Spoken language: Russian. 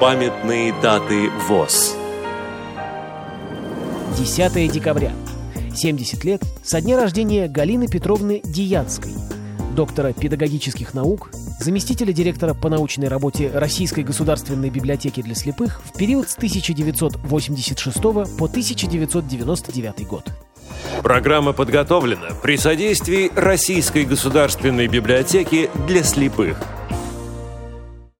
Памятные даты ВОЗ 10 декабря. 70 лет со дня рождения Галины Петровны Диянской, доктора педагогических наук, заместителя директора по научной работе Российской государственной библиотеки для слепых в период с 1986 по 1999 год. Программа подготовлена при содействии Российской государственной библиотеки для слепых –